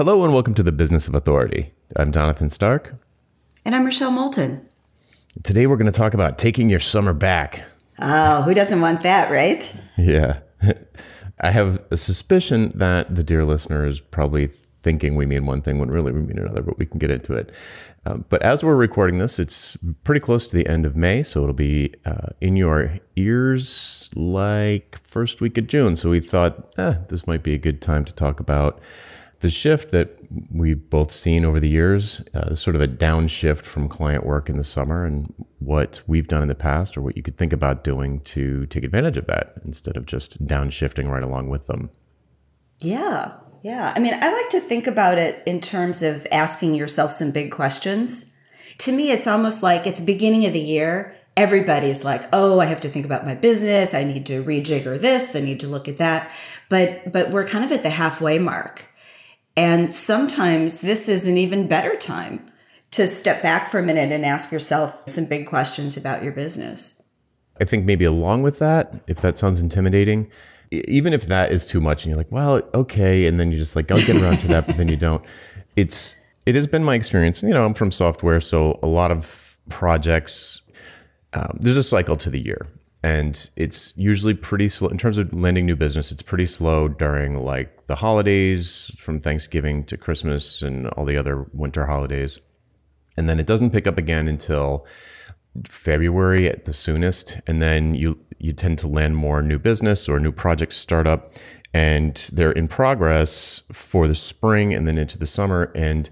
Hello and welcome to the Business of Authority. I'm Jonathan Stark. And I'm Rochelle Moulton. Today we're going to talk about taking your summer back. Oh, who doesn't want that, right? Yeah. I have a suspicion that the dear listener is probably thinking we mean one thing when really we mean another, but we can get into it. Um, but as we're recording this, it's pretty close to the end of May, so it'll be uh, in your ears like first week of June. So we thought eh, this might be a good time to talk about the shift that we've both seen over the years, uh, sort of a downshift from client work in the summer, and what we've done in the past, or what you could think about doing to take advantage of that instead of just downshifting right along with them. Yeah, yeah. I mean, I like to think about it in terms of asking yourself some big questions. To me, it's almost like at the beginning of the year, everybody's like, "Oh, I have to think about my business. I need to rejigger this. I need to look at that." But but we're kind of at the halfway mark. And sometimes this is an even better time to step back for a minute and ask yourself some big questions about your business. I think maybe along with that, if that sounds intimidating, even if that is too much and you're like, well, okay, and then you're just like, I'll get around to that, but then you don't. It's it has been my experience. You know, I'm from software, so a lot of projects. Um, there's a cycle to the year, and it's usually pretty slow in terms of landing new business. It's pretty slow during like the holidays, from Thanksgiving to Christmas and all the other winter holidays, and then it doesn't pick up again until February at the soonest, and then you you tend to land more new business or new projects start up, and they're in progress for the spring and then into the summer. And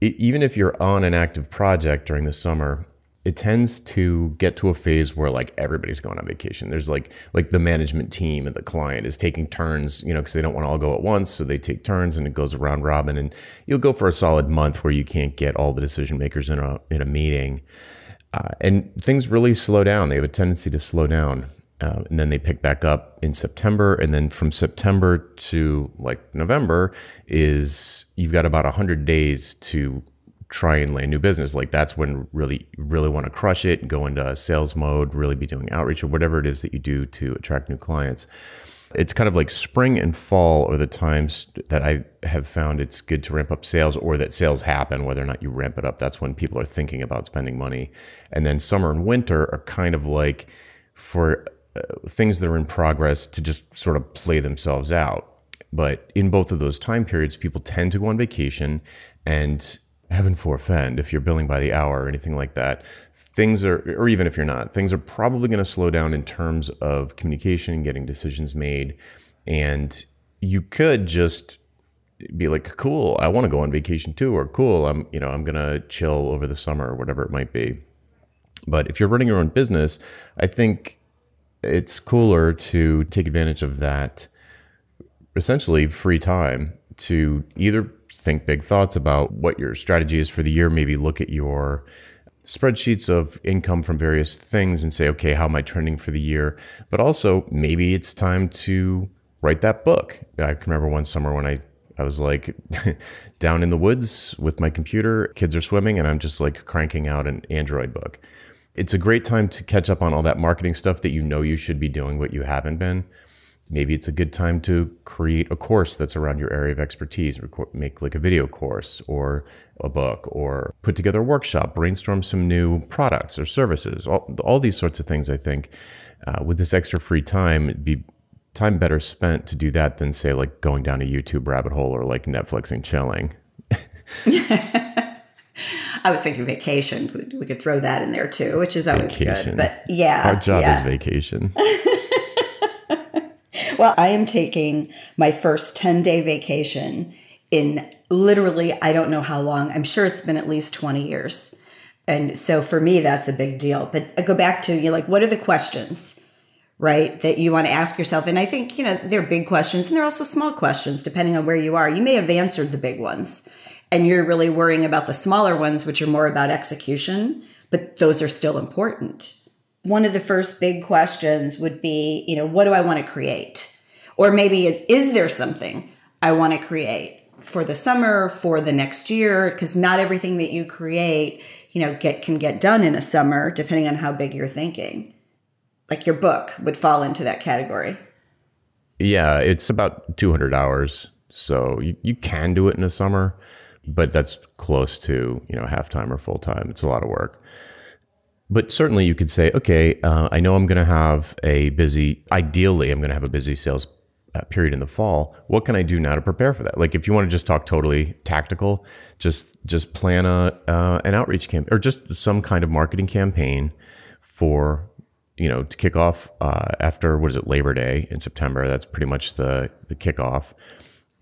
it, even if you're on an active project during the summer, it tends to get to a phase where like everybody's going on vacation. There's like like the management team and the client is taking turns, you know, because they don't want to all go at once, so they take turns and it goes around robin. And you'll go for a solid month where you can't get all the decision makers in a in a meeting. Uh, and things really slow down. They have a tendency to slow down. Uh, and then they pick back up in September. And then from September to like November is you've got about 100 days to try and land new business. Like that's when really, really want to crush it, go into sales mode, really be doing outreach or whatever it is that you do to attract new clients it's kind of like spring and fall are the times that I have found it's good to ramp up sales or that sales happen, whether or not you ramp it up. That's when people are thinking about spending money. And then summer and winter are kind of like for uh, things that are in progress to just sort of play themselves out. But in both of those time periods, people tend to go on vacation and heaven forfend if you're billing by the hour or anything like that. Things are or even if you're not things are probably going to slow down in terms of communication and getting decisions made. And you could just be like cool i want to go on vacation too or cool i'm you know i'm going to chill over the summer or whatever it might be. But if you're running your own business i think it's cooler to take advantage of that essentially free time to either think big thoughts about what your strategy is for the year, maybe look at your spreadsheets of income from various things and say, okay, how am I trending for the year? But also, maybe it's time to write that book. I can remember one summer when I I was like down in the woods with my computer, kids are swimming, and I'm just like cranking out an Android book. It's a great time to catch up on all that marketing stuff that you know you should be doing, but you haven't been. Maybe it's a good time to create a course that's around your area of expertise, make like a video course or a book, or put together a workshop, brainstorm some new products or services. All, all these sorts of things, I think, uh, with this extra free time, it'd be time better spent to do that than, say, like going down a YouTube rabbit hole or like Netflix and chilling. I was thinking vacation. We could throw that in there too, which is always vacation. good. But yeah, our job yeah. is vacation. Well, I am taking my first 10 day vacation in literally, I don't know how long. I'm sure it's been at least 20 years. And so for me, that's a big deal. But I go back to you like, what are the questions, right, that you want to ask yourself? And I think, you know, they're big questions and they're also small questions depending on where you are. You may have answered the big ones and you're really worrying about the smaller ones, which are more about execution, but those are still important. One of the first big questions would be, you know, what do I want to create? Or maybe is, is there something I want to create for the summer, for the next year? Because not everything that you create, you know, get can get done in a summer, depending on how big you're thinking. Like your book would fall into that category. Yeah, it's about 200 hours. So you, you can do it in the summer, but that's close to, you know, half time or full time. It's a lot of work. But certainly you could say, okay, uh, I know I'm going to have a busy, ideally, I'm going to have a busy sales uh, period in the fall. What can I do now to prepare for that? Like if you want to just talk totally tactical, just just plan a uh, an outreach campaign or just some kind of marketing campaign for you know to kick off uh, after what is it Labor Day in September. That's pretty much the the kickoff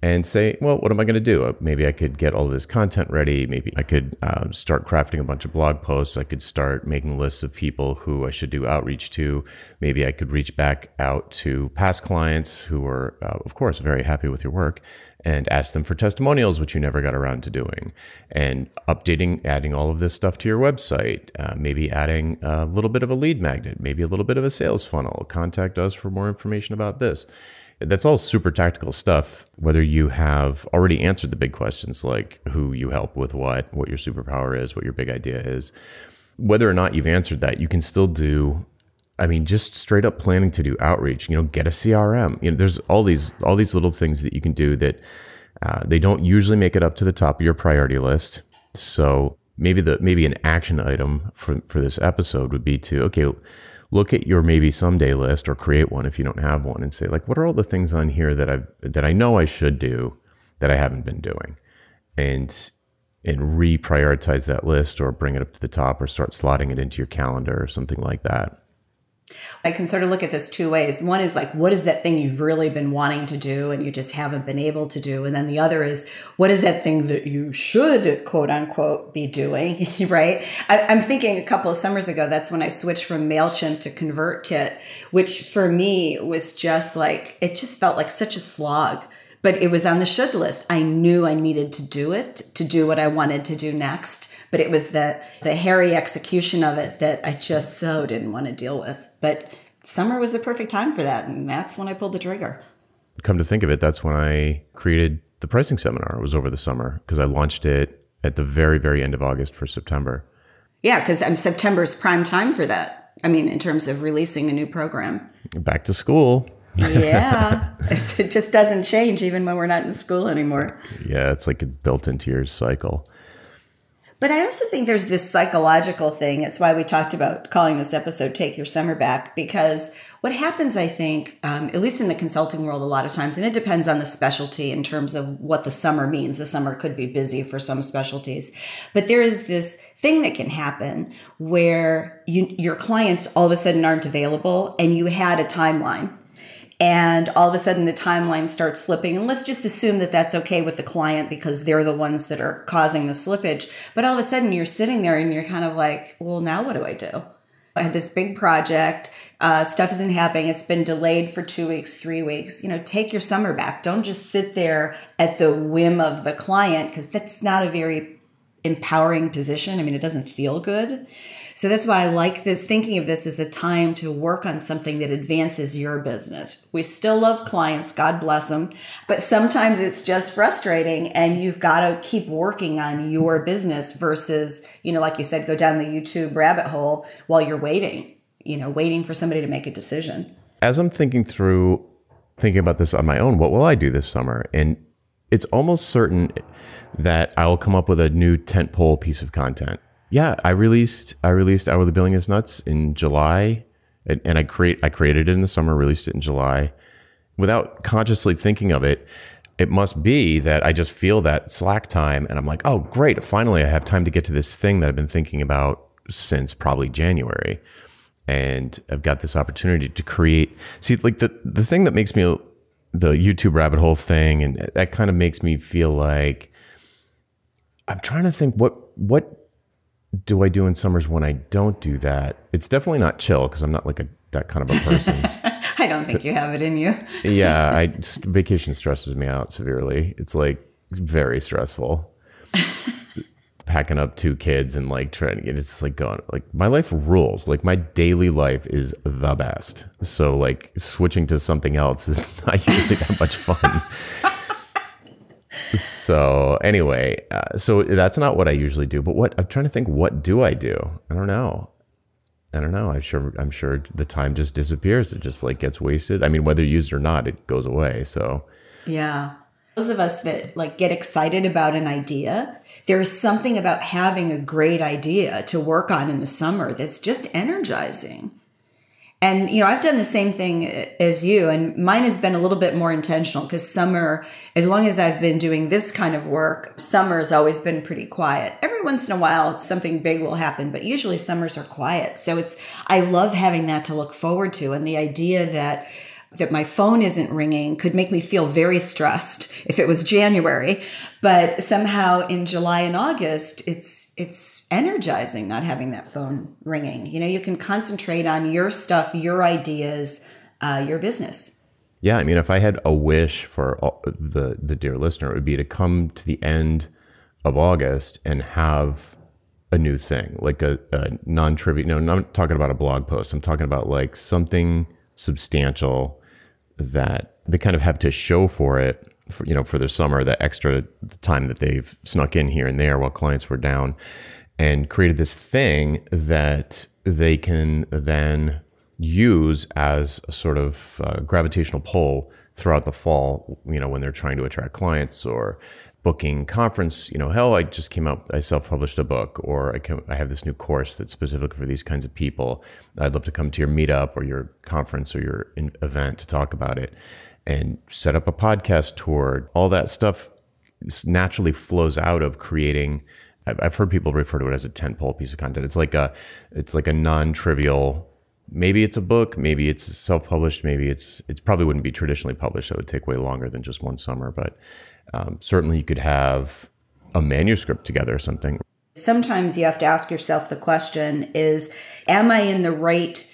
and say, well, what am I going to do? Uh, maybe I could get all this content ready. Maybe I could um, start crafting a bunch of blog posts. I could start making lists of people who I should do outreach to. Maybe I could reach back out to past clients who were, uh, of course, very happy with your work and ask them for testimonials, which you never got around to doing, and updating, adding all of this stuff to your website. Uh, maybe adding a little bit of a lead magnet, maybe a little bit of a sales funnel. Contact us for more information about this that's all super tactical stuff. Whether you have already answered the big questions like who you help with what, what your superpower is, what your big idea is, whether or not you've answered that, you can still do. I mean, just straight up planning to do outreach. You know, get a CRM. You know, there's all these all these little things that you can do that uh, they don't usually make it up to the top of your priority list. So maybe the maybe an action item for for this episode would be to okay look at your maybe someday list or create one if you don't have one and say like what are all the things on here that I that I know I should do that I haven't been doing and and reprioritize that list or bring it up to the top or start slotting it into your calendar or something like that. I can sort of look at this two ways. One is like, what is that thing you've really been wanting to do and you just haven't been able to do? And then the other is, what is that thing that you should, quote unquote, be doing? right? I, am thinking a couple of summers ago, that's when I switched from MailChimp to ConvertKit, which for me was just like, it just felt like such a slog but it was on the should list. I knew I needed to do it to do what I wanted to do next but it was the the hairy execution of it that I just so didn't want to deal with. But summer was the perfect time for that, and that's when I pulled the trigger. Come to think of it, that's when I created the pricing seminar. It was over the summer because I launched it at the very very end of August for September. Yeah, because um, September's prime time for that. I mean, in terms of releasing a new program. Back to school. yeah, it just doesn't change even when we're not in school anymore. Yeah, it's like built into your cycle. But I also think there's this psychological thing. It's why we talked about calling this episode Take Your Summer Back, because what happens, I think, um, at least in the consulting world, a lot of times, and it depends on the specialty in terms of what the summer means. The summer could be busy for some specialties, but there is this thing that can happen where you, your clients all of a sudden aren't available and you had a timeline and all of a sudden the timeline starts slipping. And let's just assume that that's okay with the client because they're the ones that are causing the slippage. But all of a sudden you're sitting there and you're kind of like well now what do i do? I had this big project. Uh, stuff isn't happening. It's been delayed for two weeks three weeks. You know take your summer back. Don't just sit there at the whim of the client because that's not a very empowering position. I mean it doesn't feel good so that's why I like this, thinking of this as a time to work on something that advances your business. We still love clients, God bless them, but sometimes it's just frustrating and you've got to keep working on your business versus, you know, like you said, go down the YouTube rabbit hole while you're waiting, you know, waiting for somebody to make a decision. As I'm thinking through, thinking about this on my own, what will I do this summer? And it's almost certain that I will come up with a new tentpole piece of content yeah, I released I released Hourly Billing is Nuts in July, and, and I create I created it in the summer, released it in July, without consciously thinking of it. It must be that I just feel that slack time, and I'm like, oh, great! Finally, I have time to get to this thing that I've been thinking about since probably January, and I've got this opportunity to create. See, like the the thing that makes me the YouTube rabbit hole thing, and that kind of makes me feel like I'm trying to think what what do I do in summers when I don't do that? It's definitely not chill because I'm not like a that kind of a person. I don't think you have it in you. yeah, I vacation stresses me out severely. It's like very stressful. Packing up two kids and like trying to get it's like going like my life rules. Like my daily life is the best. So like switching to something else is not usually that much fun so anyway, uh, so that's not what I usually do. But what I'm trying to think, what do I do? I don't know. I don't know. I'm sure. I'm sure the time just disappears. It just like gets wasted. I mean, whether used or not, it goes away. So yeah. Those of us that like get excited about an idea, there's something about having a great idea to work on in the summer that's just energizing. And, you know, I've done the same thing as you, and mine has been a little bit more intentional because summer, as long as I've been doing this kind of work, summer has always been pretty quiet. Every once in a while, something big will happen, but usually summers are quiet. So it's, I love having that to look forward to. And the idea that, that my phone isn't ringing could make me feel very stressed if it was January, but somehow in July and August, it's, it's, energizing not having that phone ringing. You know, you can concentrate on your stuff, your ideas, uh, your business. Yeah, I mean, if I had a wish for the the dear listener, it would be to come to the end of August and have a new thing, like a, a non-trivial. No, I'm not talking about a blog post. I'm talking about like something substantial that they kind of have to show for it. For, you know, for the summer, the extra time that they've snuck in here and there while clients were down and created this thing that they can then use as a sort of uh, gravitational pull throughout the fall, you know, when they're trying to attract clients or booking conference, you know, hell, I just came out, I self-published a book or I, can, I have this new course that's specific for these kinds of people. I'd love to come to your meetup or your conference or your event to talk about it and set up a podcast tour. All that stuff naturally flows out of creating I've heard people refer to it as a tentpole piece of content. It's like a, it's like a non-trivial. Maybe it's a book, maybe it's self-published, maybe it's it probably wouldn't be traditionally published. It would take way longer than just one summer, but um, certainly you could have a manuscript together or something. Sometimes you have to ask yourself the question: Is am I in the right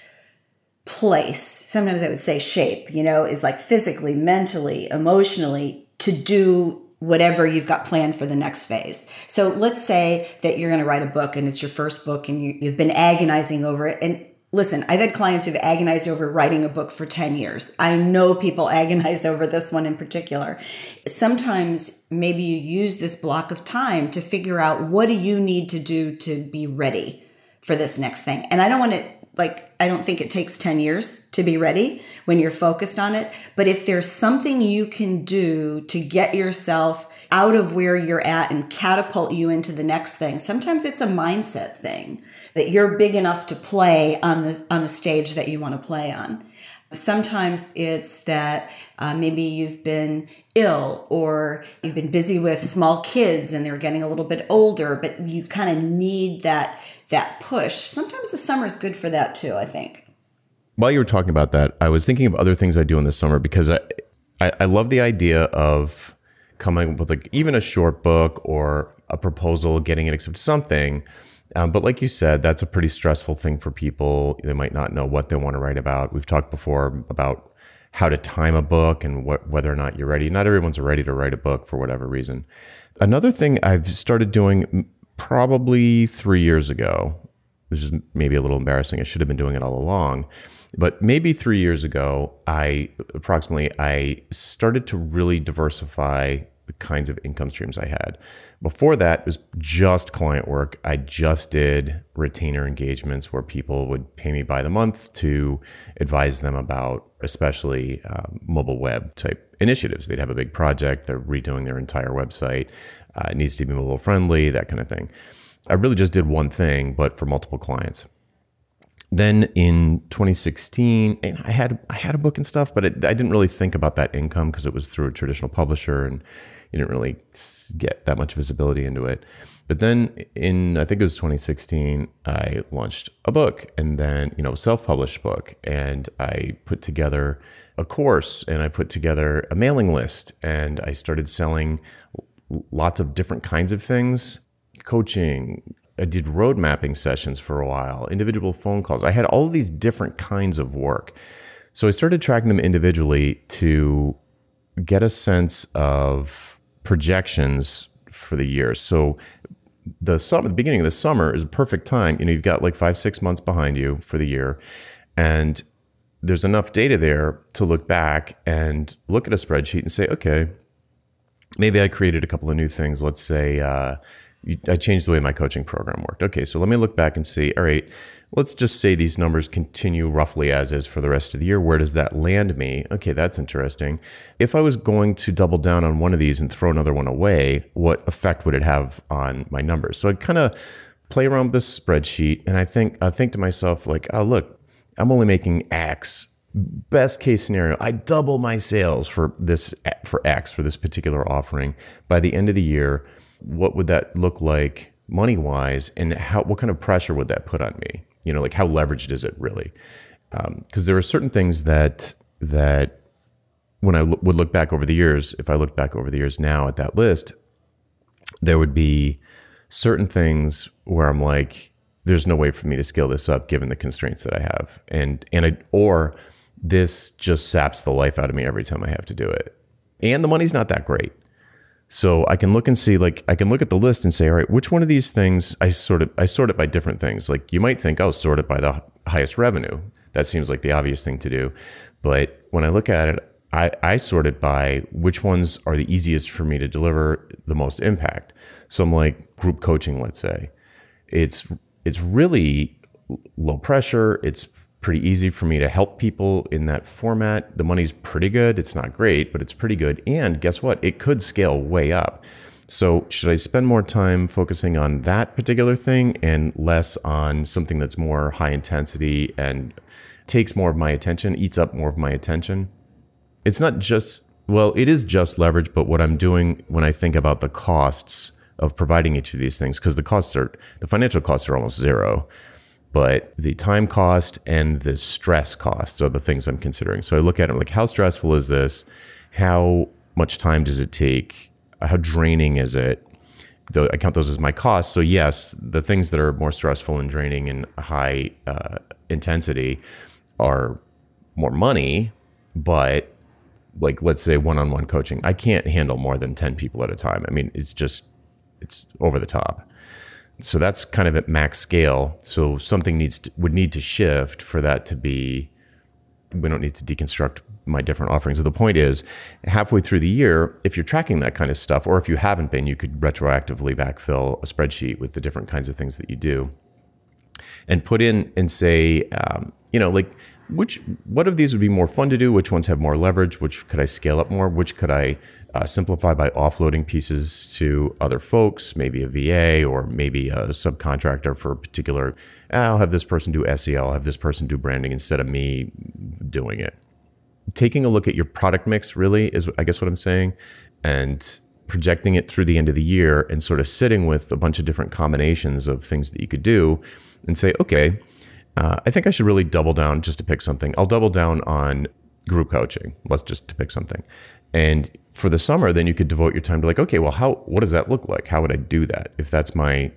place? Sometimes I would say shape. You know, is like physically, mentally, emotionally to do whatever you've got planned for the next phase. So let's say that you're going to write a book and it's your first book and you, have been agonizing over it. And listen, I've had clients who've agonized over writing a book for 10 years. I know people agonize over this one in particular. Sometimes maybe you use this block of time to figure out what do you need to do to be ready for this next thing. And I don't want to like I don't think it takes 10 years to be ready when you're focused on it, but if there's something you can do to get yourself out of where you're at and catapult you into the next thing. Sometimes it's a mindset thing that you're big enough to play on the on the stage that you want to play on. Sometimes it's that uh, maybe you've been ill or you've been busy with small kids and they're getting a little bit older, but you kind of need that that push. Sometimes the summer is good for that too. I think. While you were talking about that, I was thinking of other things I do in the summer because I, I, I love the idea of coming up with like even a short book or a proposal, getting it accepted, something um, but like you said, that's a pretty stressful thing for people. They might not know what they want to write about. We've talked before about how to time a book and wh- whether or not you're ready. Not everyone's ready to write a book for whatever reason. Another thing I've started doing probably three years ago. This is maybe a little embarrassing. I should have been doing it all along. But maybe three years ago, I approximately I started to really diversify the kinds of income streams I had. Before that, it was just client work. I just did retainer engagements where people would pay me by the month to advise them about, especially um, mobile web type initiatives. They'd have a big project, they're redoing their entire website, uh, it needs to be mobile friendly, that kind of thing. I really just did one thing, but for multiple clients. Then in 2016, and I had I had a book and stuff, but it, I didn't really think about that income because it was through a traditional publisher and you didn't really get that much visibility into it. But then in I think it was 2016, I launched a book and then, you know, self-published book and I put together a course and I put together a mailing list and I started selling lots of different kinds of things, coaching, I did road mapping sessions for a while, individual phone calls. I had all of these different kinds of work. So I started tracking them individually to get a sense of projections for the year. So the summer, the beginning of the summer is a perfect time. You know, you've got like five, six months behind you for the year, and there's enough data there to look back and look at a spreadsheet and say, okay, maybe I created a couple of new things. Let's say, uh, I changed the way my coaching program worked. Okay, so let me look back and see, all right, let's just say these numbers continue roughly as is for the rest of the year. Where does that land me? Okay, that's interesting. If I was going to double down on one of these and throw another one away, what effect would it have on my numbers? So I kind of play around with this spreadsheet and I think I think to myself like, oh look, I'm only making X. Best case scenario, I double my sales for this for X for this particular offering by the end of the year. What would that look like money wise, and how what kind of pressure would that put on me? You know, like how leveraged is it really? Because um, there are certain things that that when I l- would look back over the years, if I look back over the years now at that list, there would be certain things where I'm like, there's no way for me to scale this up given the constraints that I have, and and I or this just saps the life out of me every time I have to do it, and the money's not that great. So I can look and see, like, I can look at the list and say, all right, which one of these things I sort of I sort it by different things. Like you might think, oh, sort it by the highest revenue. That seems like the obvious thing to do. But when I look at it, I, I sort it by which ones are the easiest for me to deliver the most impact. So I'm like group coaching, let's say. It's it's really low pressure. It's pretty easy for me to help people in that format. The money's pretty good. It's not great, but it's pretty good. And guess what? It could scale way up. So, should I spend more time focusing on that particular thing and less on something that's more high intensity and takes more of my attention, eats up more of my attention? It's not just, well, it is just leverage, but what I'm doing when I think about the costs of providing each of these things, because the costs are, the financial costs are almost zero but the time cost and the stress costs are the things I'm considering. So I look at it like, how stressful is this? How much time does it take? How draining is it? Though I count those as my costs. So yes, the things that are more stressful and draining and high uh, intensity are more money, but like let's say one-on-one coaching, I can't handle more than ten people at a time. I mean, it's just it's over the top so that's kind of at max scale. So something needs to, would need to shift for that to be. We don't need to deconstruct my different offerings. So the point is, halfway through the year, if you're tracking that kind of stuff, or if you haven't been, you could retroactively backfill a spreadsheet with the different kinds of things that you do, and put in and say, um, you know, like which what of these would be more fun to do? Which ones have more leverage? Which could I scale up more? Which could I uh, simplify by offloading pieces to other folks, maybe a VA or maybe a subcontractor for a particular. I'll have this person do SEO. I'll have this person do branding instead of me doing it. Taking a look at your product mix really is, I guess, what I'm saying, and projecting it through the end of the year and sort of sitting with a bunch of different combinations of things that you could do and say, okay uh, I think I should really double down just to pick something. I'll double down on group coaching. Let's just to pick something. And for the summer, then you could devote your time to like, okay, well, how what does that look like? How would I do that? If that's my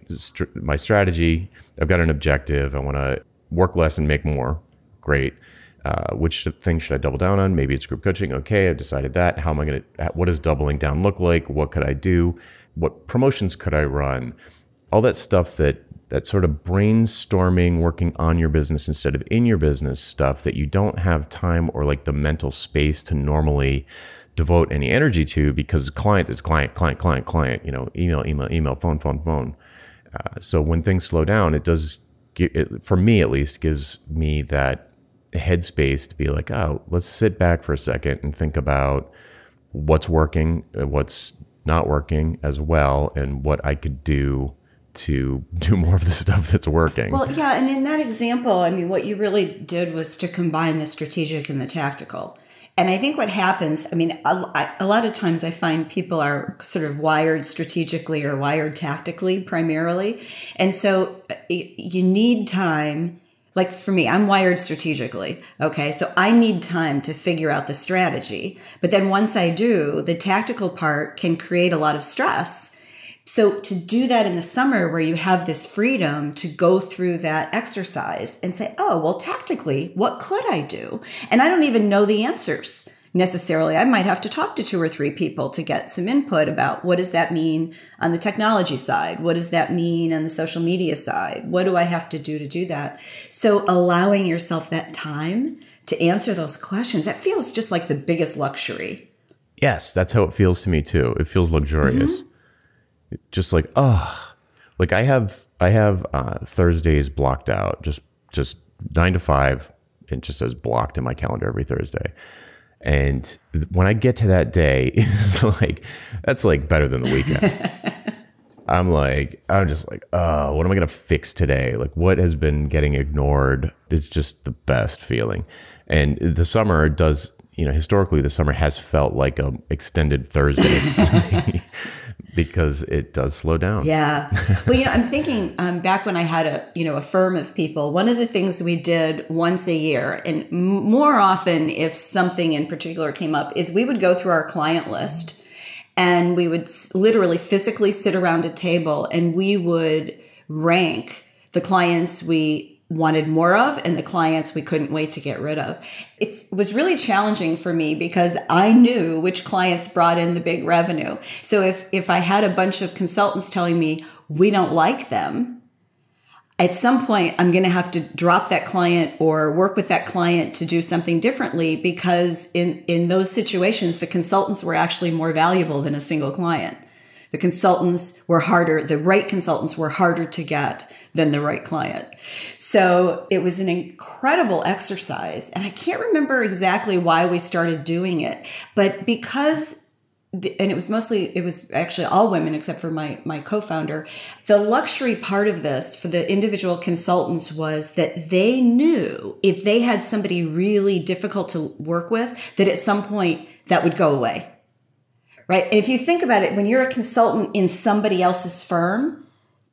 my strategy, I've got an objective. I want to work less and make more. Great. Uh, which thing should I double down on? Maybe it's group coaching. Okay, I've decided that. How am I going to? What does doubling down look like? What could I do? What promotions could I run? All that stuff that that sort of brainstorming, working on your business instead of in your business stuff that you don't have time or like the mental space to normally devote any energy to because client is client, client, client, client, you know, email, email, email, phone, phone, phone. Uh, so when things slow down, it does, it, for me at least, gives me that headspace to be like, oh, let's sit back for a second and think about what's working, what's not working as well, and what I could do to do more of the stuff that's working. Well, yeah, and in that example, I mean, what you really did was to combine the strategic and the tactical. And I think what happens, I mean, a, a, lot of times I find people are sort of wired strategically or wired tactically primarily. And so you need time. Like for me, I'm wired strategically. Okay. So I need time to figure out the strategy. But then once I do, the tactical part can create a lot of stress so to do that in the summer where you have this freedom to go through that exercise and say, oh, well, tactically, what could I do? And I don't even know the answers necessarily. I might have to talk to two or three people to get some input about what does that mean on the technology side? What does that mean on the social media side? What do I have to do to do that? So allowing yourself that time to answer those questions, that feels just like the biggest luxury. Yes, that's how it feels to me too. It feels luxurious. Mm-hmm just like, oh, Like I have I have uh, Thursdays blocked out, just just nine to five. It just says blocked in my calendar every Thursday. And when I get to that day, it's like that's like better than the weekend. I'm like, I'm just like, oh, what am I gonna fix today? Like, what has been getting ignored? It's just the best feeling. And the summer does, you know, historically, the summer has felt like a extended Thursday to me because it does slow down. Yeah. Well, you know, I'm thinking um, back when I had a, you know, a firm of people, one of the things we did once a year and more often if something in particular came up is we would go through our client list and we would literally physically sit around a table and we would rank the clients we wanted more of and the clients we couldn't wait to get rid of. It was really challenging for me because I knew which clients brought in the big revenue. So if if I had a bunch of consultants telling me we don't like them, at some point I'm going to have to drop that client or work with that client to do something differently because in in those situations the consultants were actually more valuable than a single client. The consultants were harder, the right consultants were harder to get than the right client. So it was an incredible exercise. And I can't remember exactly why we started doing it, but because and it was mostly it was actually all women except for my my co-founder the luxury part of this for the individual consultants was that they knew if they had somebody really difficult to work with that at some point that would go away right and if you think about it when you're a consultant in somebody else's firm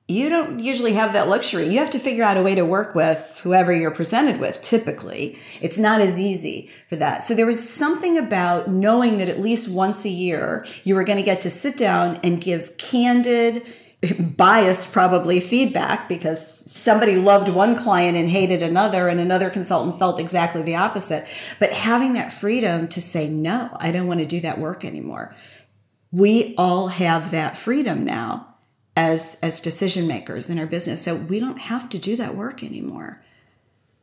you don't usually have that luxury. You have to figure out a way to work with whoever you're presented with, typically. It's not as easy for that. So there was something about knowing that at least once a year, you were going to get to sit down and give candid, biased probably feedback because somebody loved one client and hated another and another consultant felt exactly the opposite. But having that freedom to say, no, I don't want to do that work anymore. We all have that freedom now as as decision makers in our business. So we don't have to do that work anymore.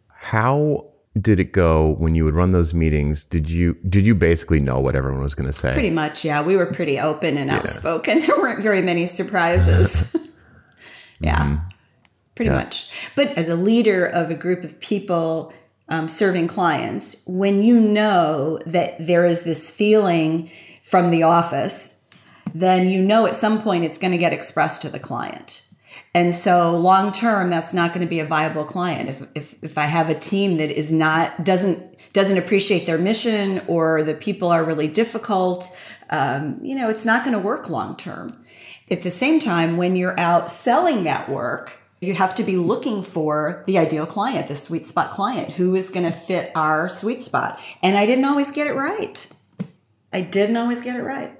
How did it go when you would run those meetings? Did you did you basically know what everyone was going to say? Pretty much, yeah. We were pretty open and outspoken. There weren't very many surprises. yeah, mm-hmm. pretty yeah. much. But as a leader of a group of people um, serving clients, when you know that there is this feeling from the office then you know at some point it's going to get expressed to the client. And so long term, that's not going to be a viable client. If, if, if I have a team that is not, doesn't, doesn't appreciate their mission or the people are really difficult, um, you know, it's not going to work long term. At the same time, when you're out selling that work, you have to be looking for the ideal client, the sweet spot client, who is going to fit our sweet spot. And I didn't always get it right. I didn't always get it right.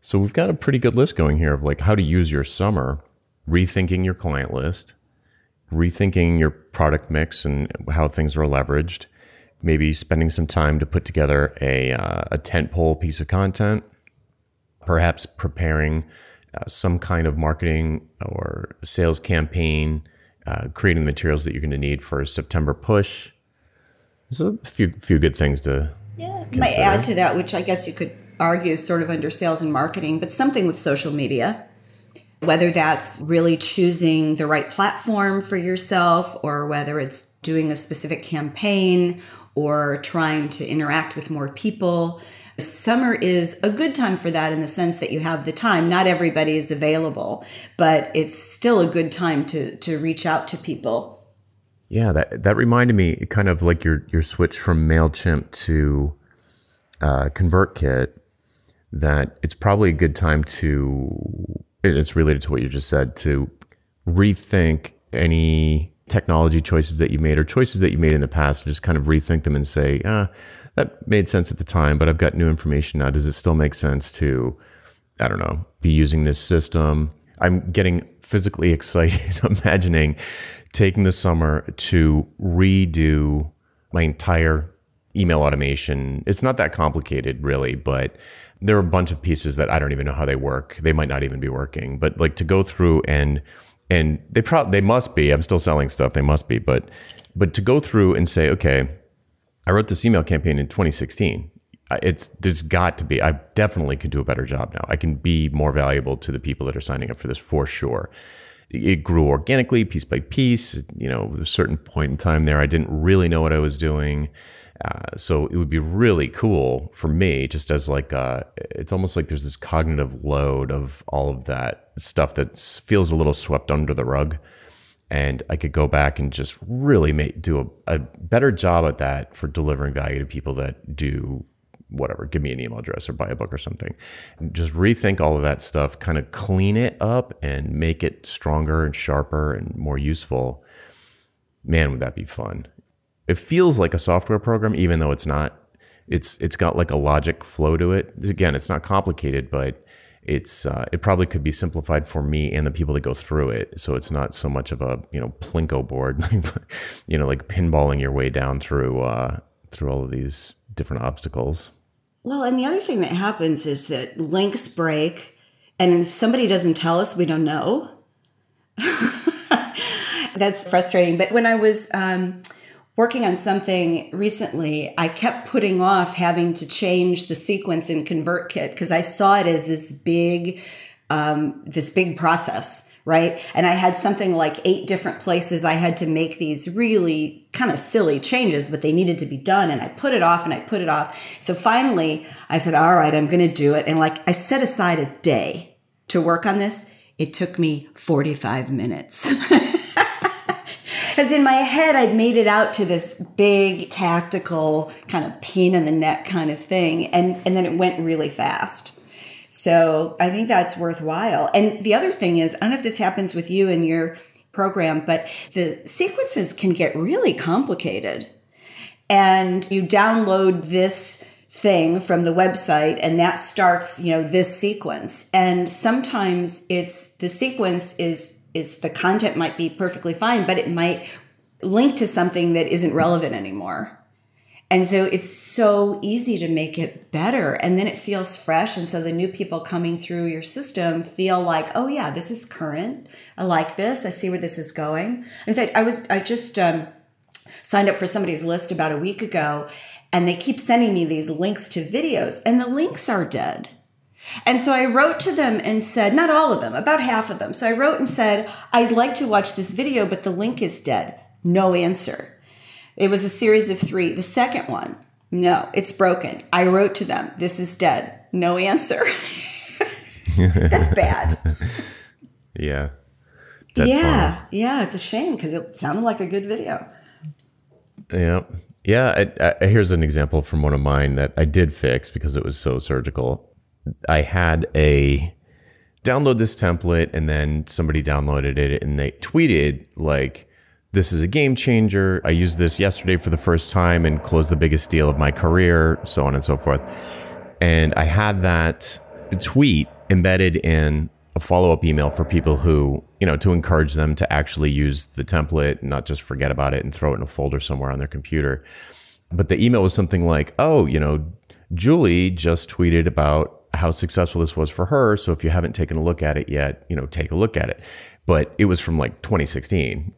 So we've got a pretty good list going here of like how to use your summer, rethinking your client list, rethinking your product mix and how things are leveraged, maybe spending some time to put together a, uh, a tentpole piece of content, perhaps preparing uh, some kind of marketing or sales campaign, uh, creating the materials that you're going to need for a September push. There's a few few good things to. Yeah, might add to that, which I guess you could argue is sort of under sales and marketing, but something with social media. Whether that's really choosing the right platform for yourself or whether it's doing a specific campaign or trying to interact with more people. Summer is a good time for that in the sense that you have the time. Not everybody is available, but it's still a good time to to reach out to people. Yeah, that that reminded me kind of like your your switch from Mailchimp to uh, ConvertKit that it's probably a good time to, it's related to what you just said, to rethink any technology choices that you made or choices that you made in the past, and just kind of rethink them and say, ah, that made sense at the time, but I've got new information now. Does it still make sense to, I don't know, be using this system? I'm getting physically excited imagining taking the summer to redo my entire email automation. It's not that complicated, really, but there are a bunch of pieces that I don't even know how they work. They might not even be working, but like to go through and and they probably they must be. I'm still selling stuff. They must be, but but to go through and say, okay, I wrote this email campaign in 2016. It's there's got to be. I definitely can do a better job now. I can be more valuable to the people that are signing up for this for sure. It grew organically, piece by piece. You know, at a certain point in time there, I didn't really know what I was doing. Uh, so it would be really cool for me, just as like uh, it's almost like there's this cognitive load of all of that stuff that feels a little swept under the rug, and I could go back and just really make do a, a better job at that for delivering value to people that do whatever, give me an email address or buy a book or something. Just rethink all of that stuff, kind of clean it up and make it stronger and sharper and more useful. Man, would that be fun? It feels like a software program, even though it's not. It's it's got like a logic flow to it. Again, it's not complicated, but it's uh, it probably could be simplified for me and the people that go through it. So it's not so much of a you know plinko board, you know, like pinballing your way down through uh, through all of these different obstacles. Well, and the other thing that happens is that links break, and if somebody doesn't tell us, we don't know. That's frustrating. But when I was um, working on something recently, I kept putting off having to change the sequence in ConvertKit because I saw it as this big, um, this big process right? And I had something like eight different places I had to make these really kind of silly changes, but they needed to be done. And I put it off and I put it off. So finally, I said, all right, I'm going to do it. And like I set aside a day to work on this. It took me 45 minutes. Because in my head, I'd made it out to this big tactical kind of pain in the neck kind of thing. And, and then it went really fast. So I think that's worthwhile. And the other thing is, I don't know if this happens with you in your program, but the sequences can get really complicated. And you download this thing from the website and that starts, you know, this sequence. And sometimes it's the sequence is is the content might be perfectly fine, but it might link to something that isn't relevant anymore. And so it's so easy to make it better. And then it feels fresh. And so the new people coming through your system feel like, oh, yeah, this is current. I like this. I see where this is going. In fact, I was, I just um, signed up for somebody's list about a week ago, and they keep sending me these links to videos, and the links are dead. And so I wrote to them and said, not all of them, about half of them. So I wrote and said, I'd like to watch this video, but the link is dead. No answer. It was a series of three. The second one, no, it's broken. I wrote to them, this is dead. No answer. That's bad. Yeah. Dead yeah. Yeah. It's a shame because it sounded like a good video. Yeah. Yeah. I, I, here's an example from one of mine that I did fix because it was so surgical. I had a download this template and then somebody downloaded it and they tweeted like, this is a game changer. I used this yesterday for the first time and closed the biggest deal of my career, so on and so forth. And I had that tweet embedded in a follow up email for people who, you know, to encourage them to actually use the template and not just forget about it and throw it in a folder somewhere on their computer. But the email was something like, oh, you know, Julie just tweeted about how successful this was for her. So if you haven't taken a look at it yet, you know, take a look at it. But it was from like 2016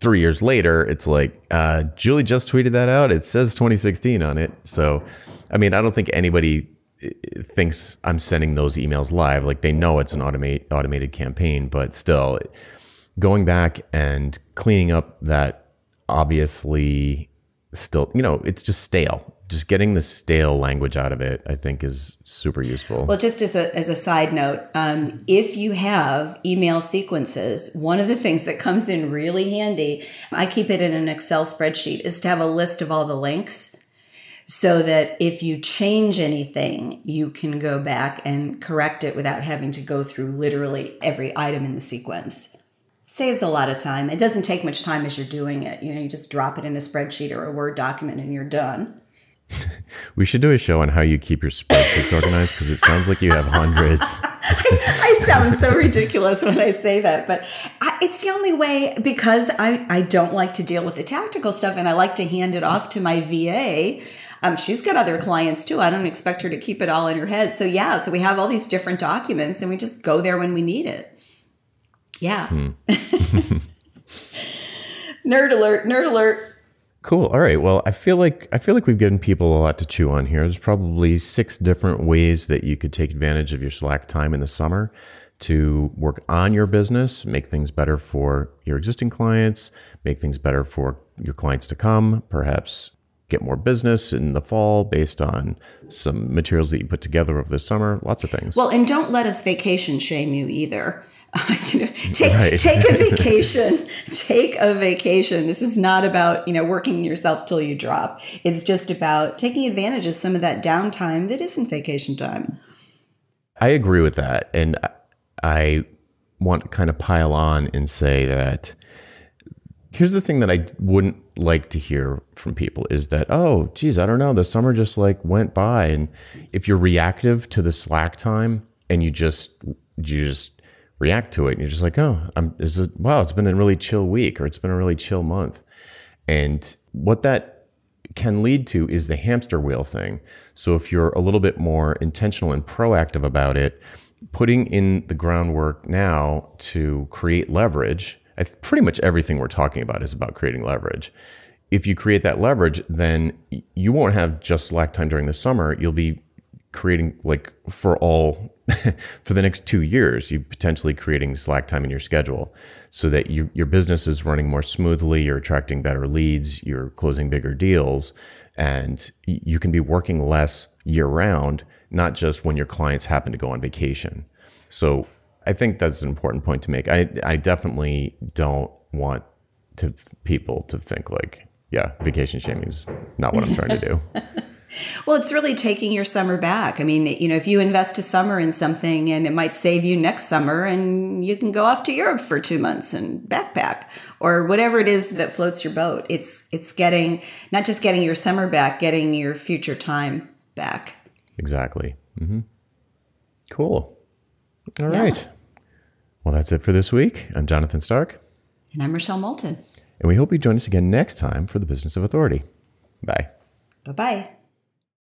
three years later, it's like uh, Julie just tweeted that out. It says 2016 on it. So, I mean, I don't think anybody uh, thinks I'm sending those emails live. Like they know it's an automate automated campaign, but still, going back and cleaning up that obviously still, you know, it's just stale just getting the stale language out of it, I think, is super useful. Well, just as a, as a side note, um, if you have email sequences, one of the things that comes in really handy, I keep it in an Excel spreadsheet, is to have a list of all the links so that if you change anything, you can go back and correct it without having to go through literally every item in the sequence. Saves a lot of time. It doesn't take much time as you're doing it. You know, you just drop it in a spreadsheet or a Word document and you're done. we should do a show on how you keep your spreadsheets organized because it sounds like you have hundreds. I, I, sound so ridiculous when I say that, but I, it's the only way because I, I don't like to deal with the tactical stuff and I like to hand it off to my VA. Um, she's got other clients too. I don't expect her to keep it all in her head. So, yeah, so we have all these different documents and we just go there when we need it. Yeah. Hmm. nerd alert, nerd alert. Cool. All right. Well, I feel like I feel like we've given people a lot to chew on here. There's probably six different ways that you could take advantage of your Slack time in the summer to work on your business, make things better for your existing clients, make things better for your clients to come, perhaps get more business in the fall based on some materials that you put together over the summer, lots of things. Well, and don't let us vacation shame you either. you know, take right. take a vacation. take a vacation. This is not about you know working yourself till you drop. It's just about taking advantage of some of that downtime that isn't vacation time. I agree with that, and I want to kind of pile on and say that here's the thing that I wouldn't like to hear from people is that oh geez I don't know the summer just like went by and if you're reactive to the slack time and you just you just react to it. And you're just like, oh, I'm, is it, wow, it's been a really chill week or it's been a really chill month. And what that can lead to is the hamster wheel thing. So if you're a little bit more intentional and proactive about it, putting in the groundwork now to create leverage, pretty much everything we're talking about is about creating leverage. If you create that leverage, then you won't have just slack time during the summer. You'll be creating like for all for the next two years you potentially creating slack time in your schedule so that you, your business is running more smoothly you're attracting better leads you're closing bigger deals and you can be working less year round not just when your clients happen to go on vacation so i think that's an important point to make i, I definitely don't want to people to think like yeah vacation shaming is not what i'm trying to do Well, it's really taking your summer back. I mean, you know, if you invest a summer in something and it might save you next summer and you can go off to Europe for 2 months and backpack or whatever it is that floats your boat. It's it's getting not just getting your summer back, getting your future time back. Exactly. Mm-hmm. Cool. All yeah. right. Well, that's it for this week. I'm Jonathan Stark. And I'm Rochelle Moulton. And we hope you join us again next time for the Business of Authority. Bye. Bye bye.